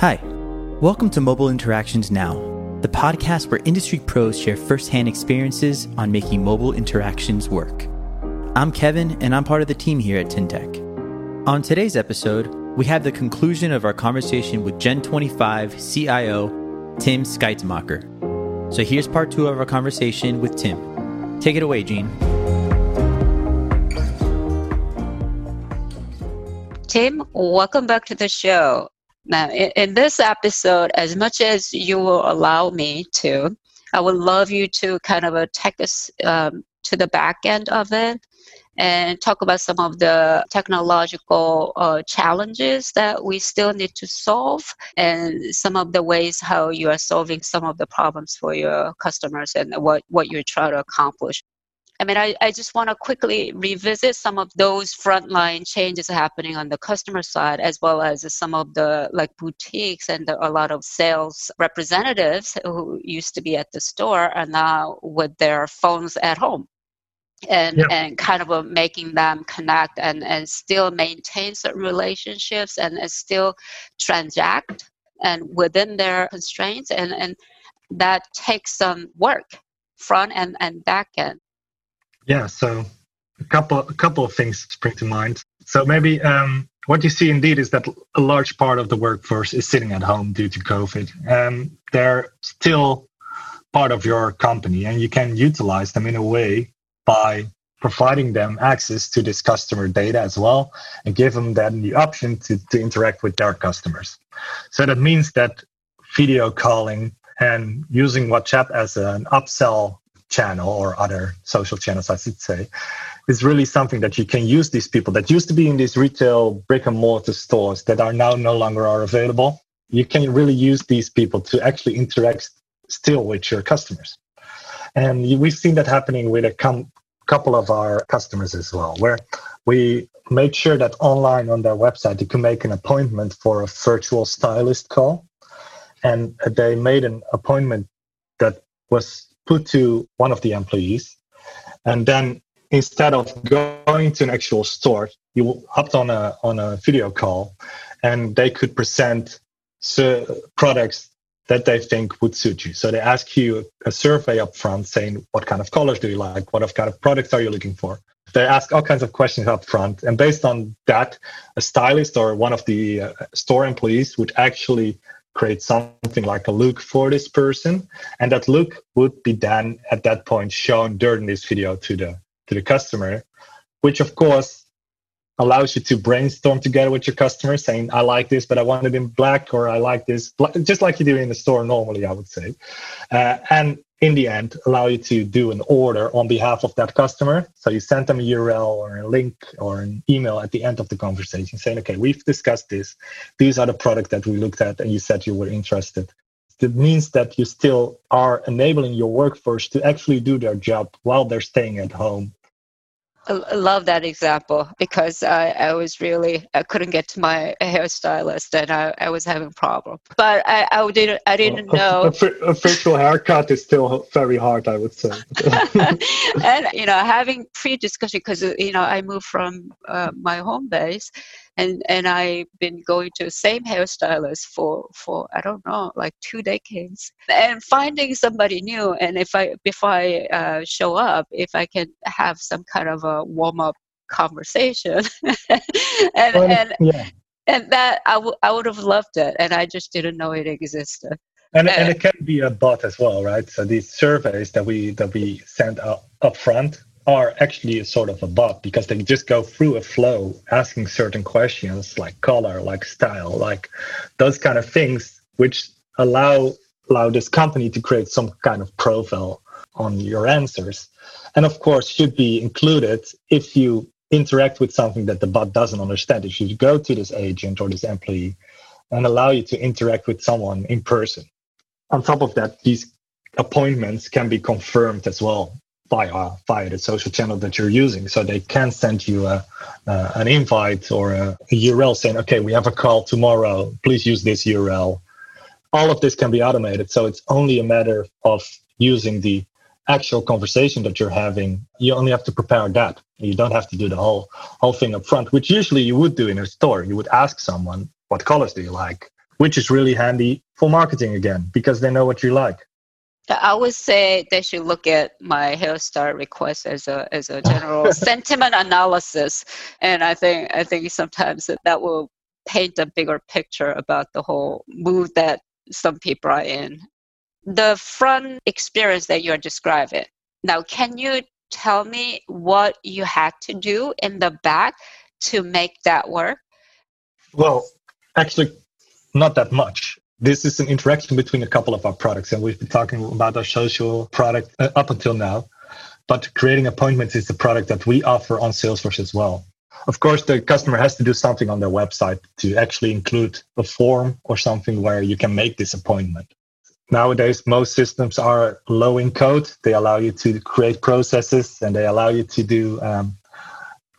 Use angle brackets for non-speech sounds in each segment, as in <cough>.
Hi, welcome to Mobile Interactions Now, the podcast where industry pros share firsthand experiences on making mobile interactions work. I'm Kevin, and I'm part of the team here at Tyntec. On today's episode, we have the conclusion of our conversation with Gen25 CIO Tim Skeitzmacher. So here's part two of our conversation with Tim. Take it away, Gene. Tim, welcome back to the show. Now, in, in, this episode, as much as you will allow me to, I would love you to kind of uh, take us um, to the back end of it and talk about some of the technological uh, challenges that we still need to solve and some of the ways how you are solving some of the problems for your customers and what, what you're trying to accomplish. I mean, I, I just want to quickly revisit some of those frontline changes happening on the customer side, as well as some of the like boutiques and the, a lot of sales representatives who used to be at the store are now with their phones at home. And, yep. and kind of uh, making them connect and, and still maintain certain relationships and, and still transact and within their constraints and, and that takes some work front end and back end yeah, so a couple a couple of things spring to mind. So maybe um, what you see indeed is that a large part of the workforce is sitting at home due to COVID. Um, they're still part of your company, and you can utilize them in a way by providing them access to this customer data as well, and give them then the option to, to interact with their customers. So that means that video calling and using WhatsApp as an upsell channel or other social channels, I should say, is really something that you can use these people that used to be in these retail brick and mortar stores that are now no longer are available. You can really use these people to actually interact still with your customers. And we've seen that happening with a com- couple of our customers as well, where we made sure that online on their website you can make an appointment for a virtual stylist call. And they made an appointment that was put to one of the employees. And then instead of going to an actual store, you hopped on a on a video call and they could present products that they think would suit you. So they ask you a survey up front saying what kind of colors do you like? What kind of products are you looking for? They ask all kinds of questions up front. And based on that, a stylist or one of the uh, store employees would actually create something like a look for this person and that look would be then at that point shown during this video to the to the customer which of course allows you to brainstorm together with your customer saying i like this but i want it in black or i like this just like you do in the store normally i would say. Uh, and in the end allow you to do an order on behalf of that customer. So you send them a URL or a link or an email at the end of the conversation saying, okay, we've discussed this. These are the products that we looked at and you said you were interested. It means that you still are enabling your workforce to actually do their job while they're staying at home I love that example because I, I was really I couldn't get to my hairstylist and I, I was having problem. But I, I didn't I didn't know a, a, a facial haircut is still very hard, I would say. <laughs> and you know, having pre-discussion because you know I moved from uh, my home base, and and I've been going to the same hairstylist for for I don't know like two decades, and finding somebody new, and if I before I uh, show up, if I can have some kind of a warm up conversation, <laughs> and um, and yeah. and that I, w- I would have loved it, and I just didn't know it existed. And, and it can be a bot as well, right? So these surveys that we that we send up, up front are actually a sort of a bot because they just go through a flow asking certain questions like color like style like those kind of things which allow allow this company to create some kind of profile on your answers. And of course should be included if you interact with something that the bot doesn't understand. If you go to this agent or this employee and allow you to interact with someone in person. On top of that these appointments can be confirmed as well via via the social channel that you're using. So they can send you a, uh, an invite or a, a, URL saying, "Okay, we have a call tomorrow. Please use this URL." All of this can be automated, so it's only a matter of using the actual conversation that you're having. You only have to prepare that. You don't have to do the whole whole thing up front, which usually you would do in a store. You would ask someone, "What colors do you like?" which is really handy for marketing again because they know what you like. I would say they should look at my hairstyle request as a as a general <laughs> sentiment analysis, and I think I think sometimes that, that will paint a bigger picture about the whole mood that some people are in. The front experience that you're describing. Now, can you tell me what you had to do in the back to make that work? Well, actually, not that much. This is an interaction between a couple of our products, and we've been talking about our social product uh, up until now. But creating appointments is the product that we offer on Salesforce as well. Of course, the customer has to do something on their website to actually include a form or something where you can make this appointment. Nowadays, most systems are low in code. They allow you to create processes and they allow you to do um,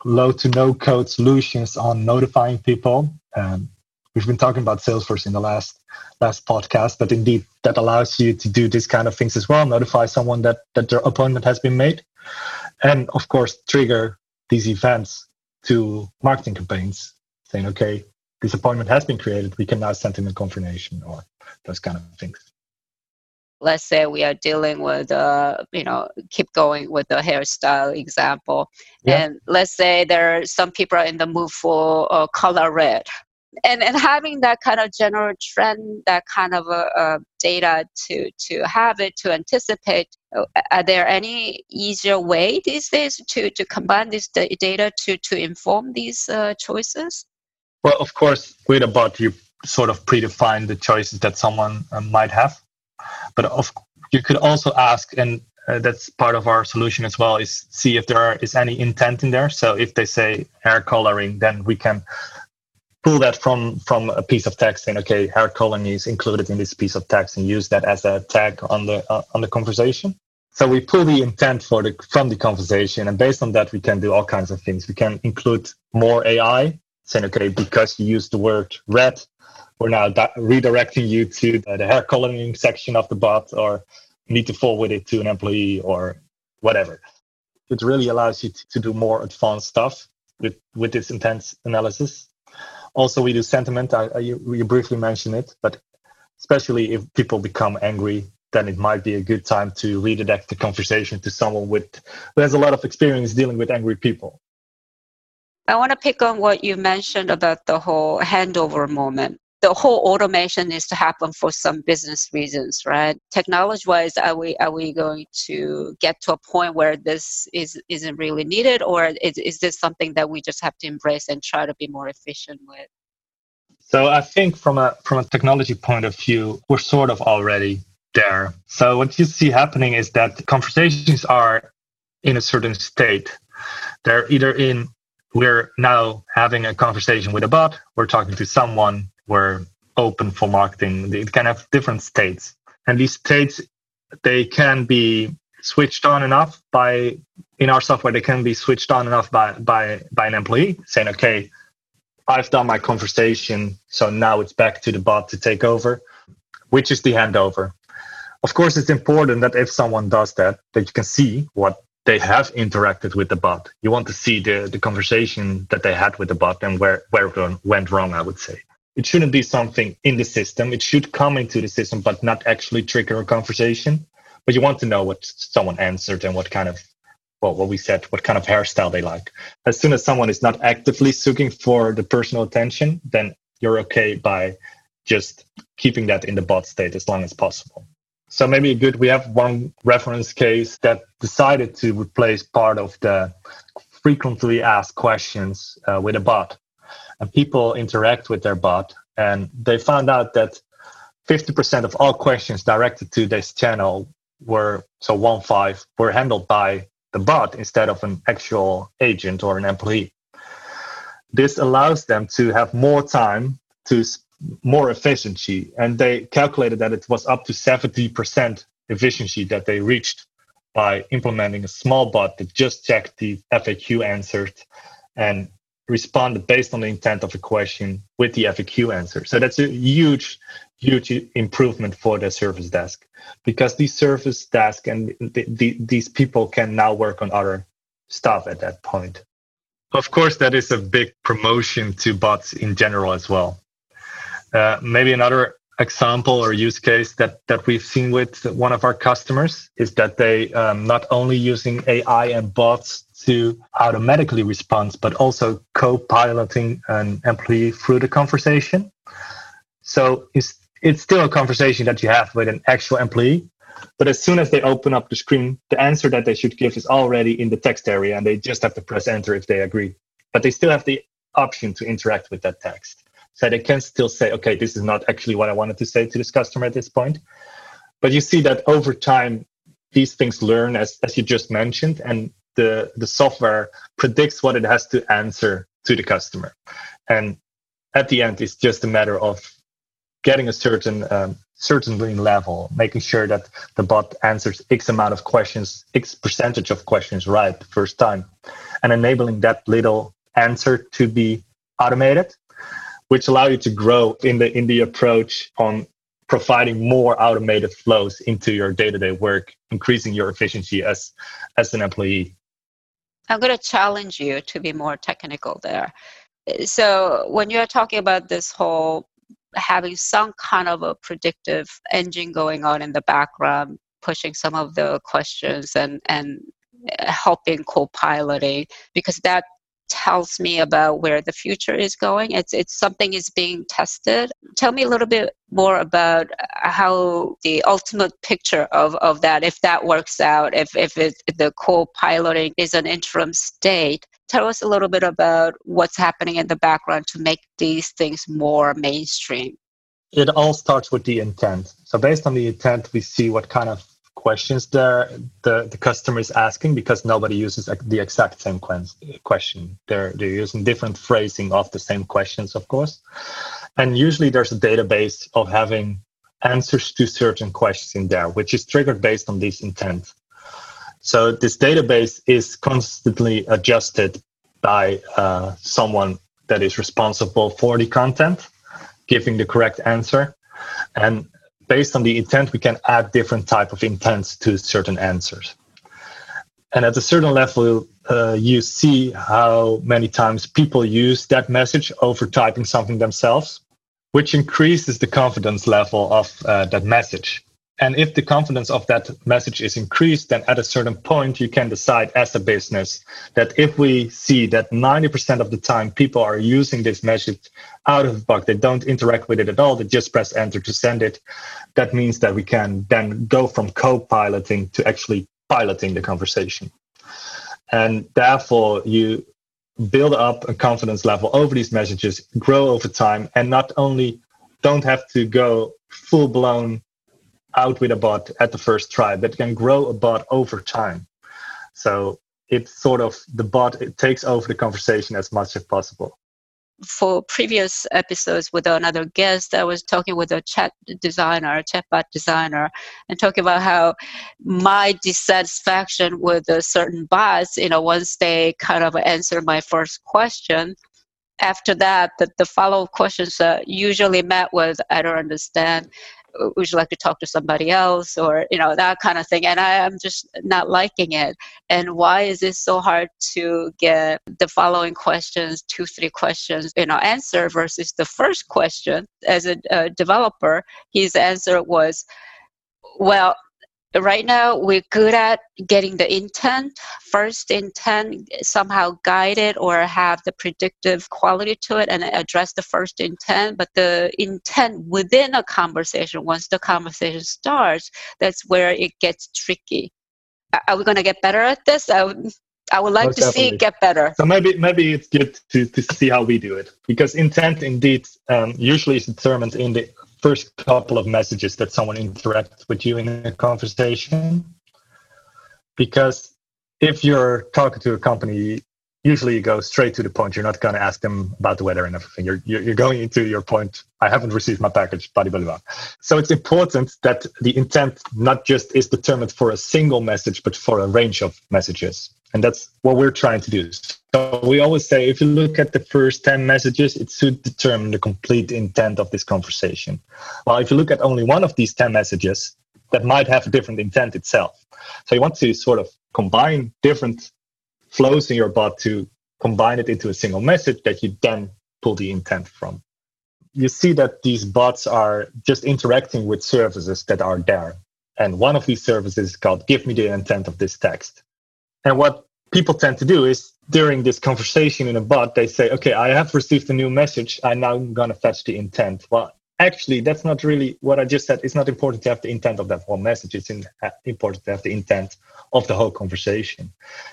low to no code solutions on notifying people. Um, we've been talking about Salesforce in the last last podcast, but indeed that allows you to do this kind of things as well. Notify someone that that their appointment has been made, and of course trigger these events to marketing campaigns, saying, "Okay, this appointment has been created. We can now send in a confirmation," or those kind of things let's say we are dealing with uh, you know keep going with the hairstyle example yeah. and let's say there are some people are in the mood for uh, color red and and having that kind of general trend that kind of uh, uh data to to have it to anticipate uh, are there any easier way these days to to combine this data to to inform these uh, choices well of course with a bot you sort of predefine the choices that someone uh, might have but of, you could also ask, and uh, that's part of our solution as well, is see if there are, is any intent in there. So if they say hair coloring, then we can pull that from from a piece of text and okay, hair coloring is included in this piece of text and use that as a tag on the uh, on the conversation. So we pull the intent for the from the conversation, and based on that, we can do all kinds of things. We can include more AI, saying, okay, because you use the word red, we're now da- redirecting you to the, the hair coloring section of the bot or need to forward it to an employee or whatever. It really allows you to, to do more advanced stuff with, with this intense analysis. Also, we do sentiment. I, I, you, you briefly mentioned it, but especially if people become angry, then it might be a good time to redirect the conversation to someone with who has a lot of experience dealing with angry people. I want to pick on what you mentioned about the whole handover moment the whole automation needs to happen for some business reasons, right? Technology wise, are we are we going to get to a point where this is isn't really needed, or is, is this something that we just have to embrace and try to be more efficient with? So I think from a from a technology point of view, we're sort of already there. So what you see happening is that conversations are in a certain state. They're either in we're now having a conversation with a bot, we're talking to someone we're open for marketing. It can have different states, and these states they can be switched on enough by in our software. They can be switched on enough by by by an employee saying, "Okay, I've done my conversation, so now it's back to the bot to take over," which is the handover. Of course, it's important that if someone does that, that you can see what they have interacted with the bot. You want to see the, the conversation that they had with the bot and where, where it went wrong, I would say it shouldn't be something in the system. It should come into the system, but not actually trigger a conversation. But you want to know what someone answered and what kind of, well, what we said, what kind of hairstyle they like. As soon as someone is not actively seeking for the personal attention, then you're okay by just keeping that in the bot state as long as possible. So maybe good. We have one reference case that decided to replace part of the frequently asked questions uh, with a bot and people interact with their bot and they found out that 50% of all questions directed to this channel were so one five were handled by the bot instead of an actual agent or an employee this allows them to have more time to more efficiency and they calculated that it was up to 70% efficiency that they reached by implementing a small bot that just checked the faq answered and responded based on the intent of a question with the FAQ answer. So that's a huge, huge improvement for the service desk because these service desk and the, the, these people can now work on other stuff at that point. Of course, that is a big promotion to bots in general as well. Uh, maybe another example or use case that that we've seen with one of our customers is that they um, not only using AI and bots to automatically respond, but also co-piloting an employee through the conversation. So it's it's still a conversation that you have with an actual employee, but as soon as they open up the screen, the answer that they should give is already in the text area, and they just have to press enter if they agree. But they still have the option to interact with that text. So they can still say, okay, this is not actually what I wanted to say to this customer at this point. But you see that over time, these things learn, as, as you just mentioned, and the, the software predicts what it has to answer to the customer. And at the end, it's just a matter of getting a certain um, certain level, making sure that the bot answers X amount of questions, X percentage of questions right the first time, and enabling that little answer to be automated which allow you to grow in the in the approach on providing more automated flows into your day-to-day work increasing your efficiency as as an employee. I'm going to challenge you to be more technical there. So when you're talking about this whole having some kind of a predictive engine going on in the background pushing some of the questions and and uh, helping co-piloting because that tells me about where the future is going. It's it's something is being tested. Tell me a little bit more about uh, how the ultimate picture of, of that, if that works out, if if it, the co-piloting is an interim state. Tell us a little bit about what's happening in the background to make these things more mainstream. It all starts with the intent. So based on the intent, we see what kind of questions there the, the customer is asking because nobody uses the exact same question. They're, they're using different phrasing of the same questions, of course. And usually there's a database of having answers to certain questions in there, which is triggered based on this intent. So this database is constantly adjusted by uh, someone that is responsible for the content, giving the correct answer. And based on the intent, we can add different type of intents to certain answers. And at a certain level, uh, you see how many times people use that message over typing something themselves, which increases the confidence level of uh, that message. And if the confidence of that message is increased, then at a certain point, you can decide as a business that if we see that 90% of the time people are using this message out of the box, they don't interact with it at all, they just press enter to send it, that means that we can then go from co piloting to actually piloting the conversation. And therefore, you build up a confidence level over these messages, grow over time, and not only don't have to go full blown out with a bot at the first try, but can grow a bot over time. So it's sort of the bot it takes over the conversation as much as possible. For previous episodes with another guest, I was talking with a chat designer, a chatbot designer, and talking about how my dissatisfaction with a certain bots, you know, once they kind of answer my first question, after that, the, the follow-up questions uh, usually met with, I don't understand would you like to talk to somebody else or you know that kind of thing. And I, am just not liking it. And why is it so hard to get the following questions two three questions you know answer versus the first question as a, a developer? His answer was well right now we're good at getting the intent. First intent somehow guide it or have the predictive quality to it and address the first intent. But the intent within a conversation once the conversation starts that's where it gets tricky. Are we going to get better at this? I would, I would like Most to definitely. see it get better. So maybe maybe it's good to, to see how we do it. Because intent indeed um, usually is determined in the first couple of messages that someone interacts with you in a conversation. Because if you're talking to a company, usually you go straight to the point. You're not going to ask them about the weather and everything. You're, you're going into your point. I haven't received my package, blah, blah, blah. So it's important that the intent not just is determined for a single message, but for a range of messages. And that's what we're trying to do. So we always say if you look at the first 10 messages, it should determine the complete intent of this conversation. Well, if you look at only one of these 10 messages, that might have a different intent itself. So you want to sort of combine different flows in your bot to combine it into a single message that you then pull the intent from. you see that these bots are just interacting with services that are there. And one of these services is called Give me the intent of this text. And what people tend to do is during this conversation in a bot, they say, okay, I have received a new message. I'm now going to fetch the intent. Well, actually, that's not really what I just said. It's not important to have the intent of that one message. It's in, uh, important to have the intent of the whole conversation.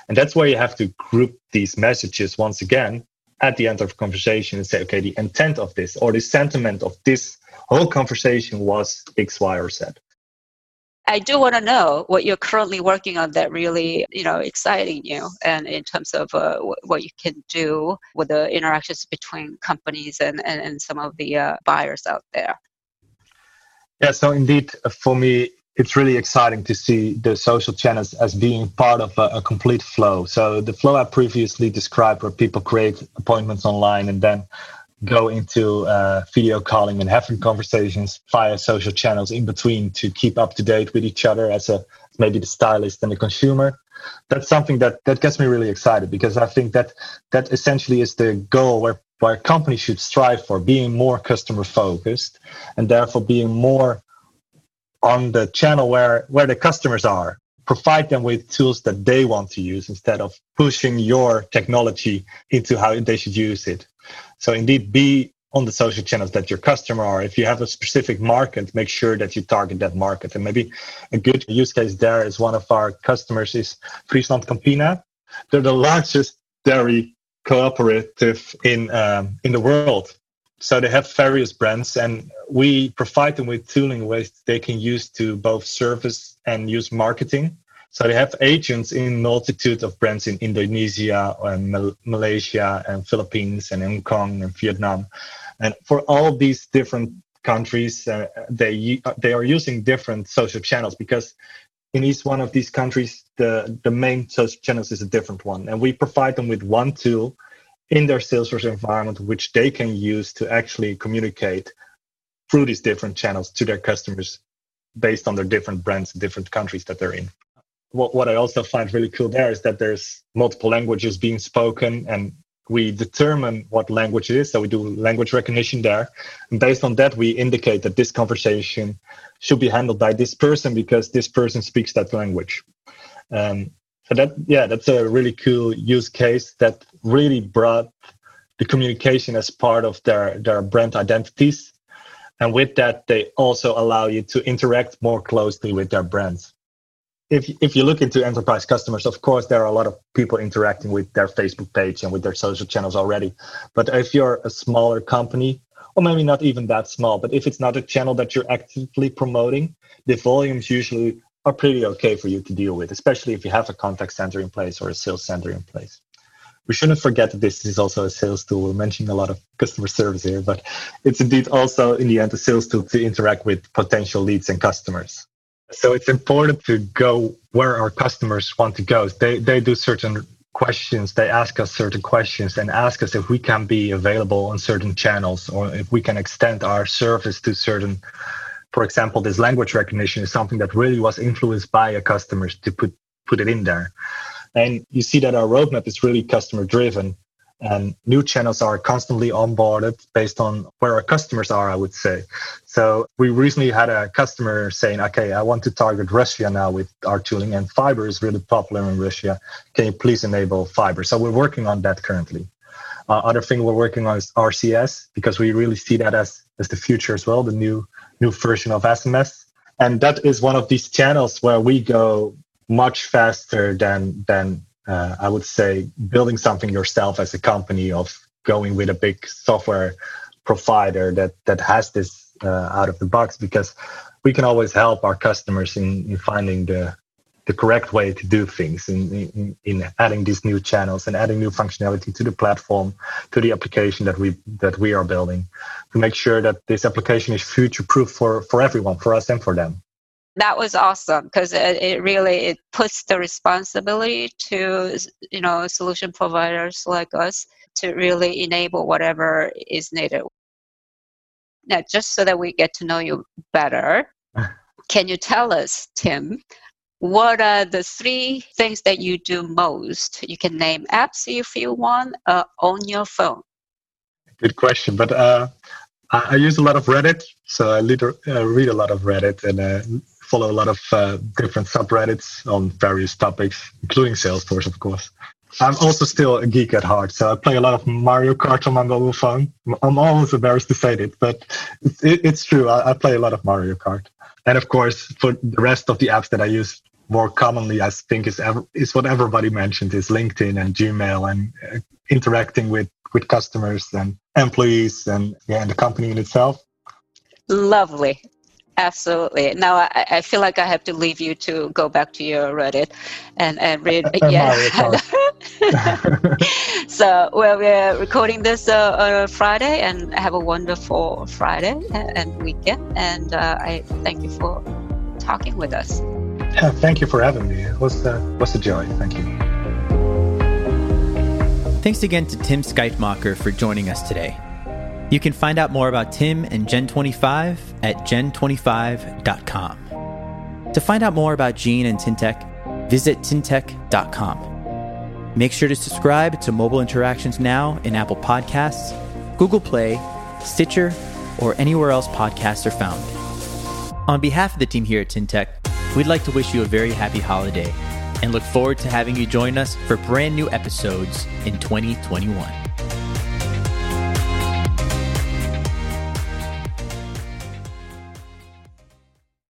And that's why you have to group these messages once again at the end of conversation and say, okay, the intent of this or the sentiment of this whole conversation was X, Y, or Z. I do want to know what you're currently working on that really, you know, exciting you, and in terms of uh, what you can do with the interactions between companies and, and, and some of the uh, buyers out there. Yeah, so indeed, uh, for me, it's really exciting to see the social channels as being part of a, a, complete flow. So the flow I previously described, where people create appointments online and then go into uh, video calling and having conversations via social channels in between to keep up to date with each other as a maybe the stylist and the consumer. That's something that that gets me really excited because i think that that essentially is the goal where where a company should strive for being more customer focused and therefore being more on the channel where where the customers are provide them with tools that they want to use instead of pushing your technology into how they should use it so indeed, be on the social channels that your customer are. If you have a specific market, make sure that you target that market. And maybe a good use case there is one of our customers is Friesland Campina. They're the largest dairy cooperative in um, in the world. So they have various brands, and we provide them with tooling ways they can use to both service and use marketing. So they have agents in multitude of brands in Indonesia and Mal- Malaysia and Philippines and Hong Kong and Vietnam. And for all these different countries, uh, they they are using different social channels because in each one of these countries, the, the main social channels is a different one. And we provide them with one tool in their Salesforce environment, which they can use to actually communicate through these different channels to their customers based on their different brands, different countries that they're in what, what I also find really cool there is that there's multiple languages being spoken and we determine what language it is. So we do language recognition there. And based on that, we indicate that this conversation should be handled by this person because this person speaks that language. Um, so that, yeah, that's a really cool use case that really brought the communication as part of their, their brand identities. And with that, they also allow you to interact more closely with their brands if if you look into enterprise customers, of course there are a lot of people interacting with their Facebook page and with their social channels already. But if you're a smaller company, or maybe not even that small, but if it's not a channel that you're actively promoting, the volumes usually are pretty okay for you to deal with, especially if you have a contact center in place or a sales center in place. We shouldn't forget that this is also a sales tool. We're mentioning a lot of customer service here, but it's indeed also in the end a sales tool to interact with potential leads and customers. So it's important to go where our customers want to go. They they do certain questions, they ask us certain questions and ask us if we can be available on certain channels or if we can extend our service to certain for example, this language recognition is something that really was influenced by a customers to put put it in there. And you see that our roadmap is really customer driven and new channels are constantly onboarded based on where our customers are i would say. So we recently had a customer saying okay i want to target russia now with our tooling and Viber is really popular in russia. Can you please enable Viber? So we're working on that currently. Uh, other thing we're working on is rcs because we really see that as as the future as well the new new version of sms and that is one of these channels where we go much faster than than uh, I would say building something yourself as a company of going with a big software provider that that has this uh, out of the box because we can always help our customers in, in finding the the correct way to do things in, in, in adding these new channels and adding new functionality to the platform to the application that we that we are building to make sure that this application is future proof for for everyone for us and for them. That was awesome because it, it, really it puts the responsibility to you know solution providers like us to really enable whatever is needed. Now just so that we get to know you better <laughs> can you tell us tim what are the three things that you do most you can name apps if you want uh, on your phone good question but uh, I, use a lot of Reddit, so I uh, read a lot of Reddit and uh, follow a lot of uh, different subreddits on various topics, including Salesforce, of course. I'm also still a geek at heart, so I play a lot of Mario Kart on my mobile phone. I'm almost embarrassed to say it, but it, it's true. I, play a lot of Mario Kart, and of course, for the rest of the apps that I use more commonly, I think is ever, is what everybody mentioned is LinkedIn and Gmail and uh, interacting with with customers and employees and yeah, and the company in itself. Lovely. Absolutely. Now I, I feel like I have to leave you to go back to your Reddit and, and read. <laughs> yeah. <laughs> so well, we're recording this uh, on Friday, and have a wonderful Friday and weekend. And uh, I thank you for talking with us. Yeah, thank you for having me. It was uh, was a joy. Thank you. Thanks again to Tim Skeitmacher for joining us today. You can find out more about Tim and Gen25 at gen25.com. To find out more about Gene and Tyntec, visit tyntec.com. Make sure to subscribe to Mobile Interactions Now in Apple Podcasts, Google Play, Stitcher, or anywhere else podcasts are found. On behalf of the team here at Tyntec, we'd like to wish you a very happy holiday and look forward to having you join us for brand new episodes in 2021.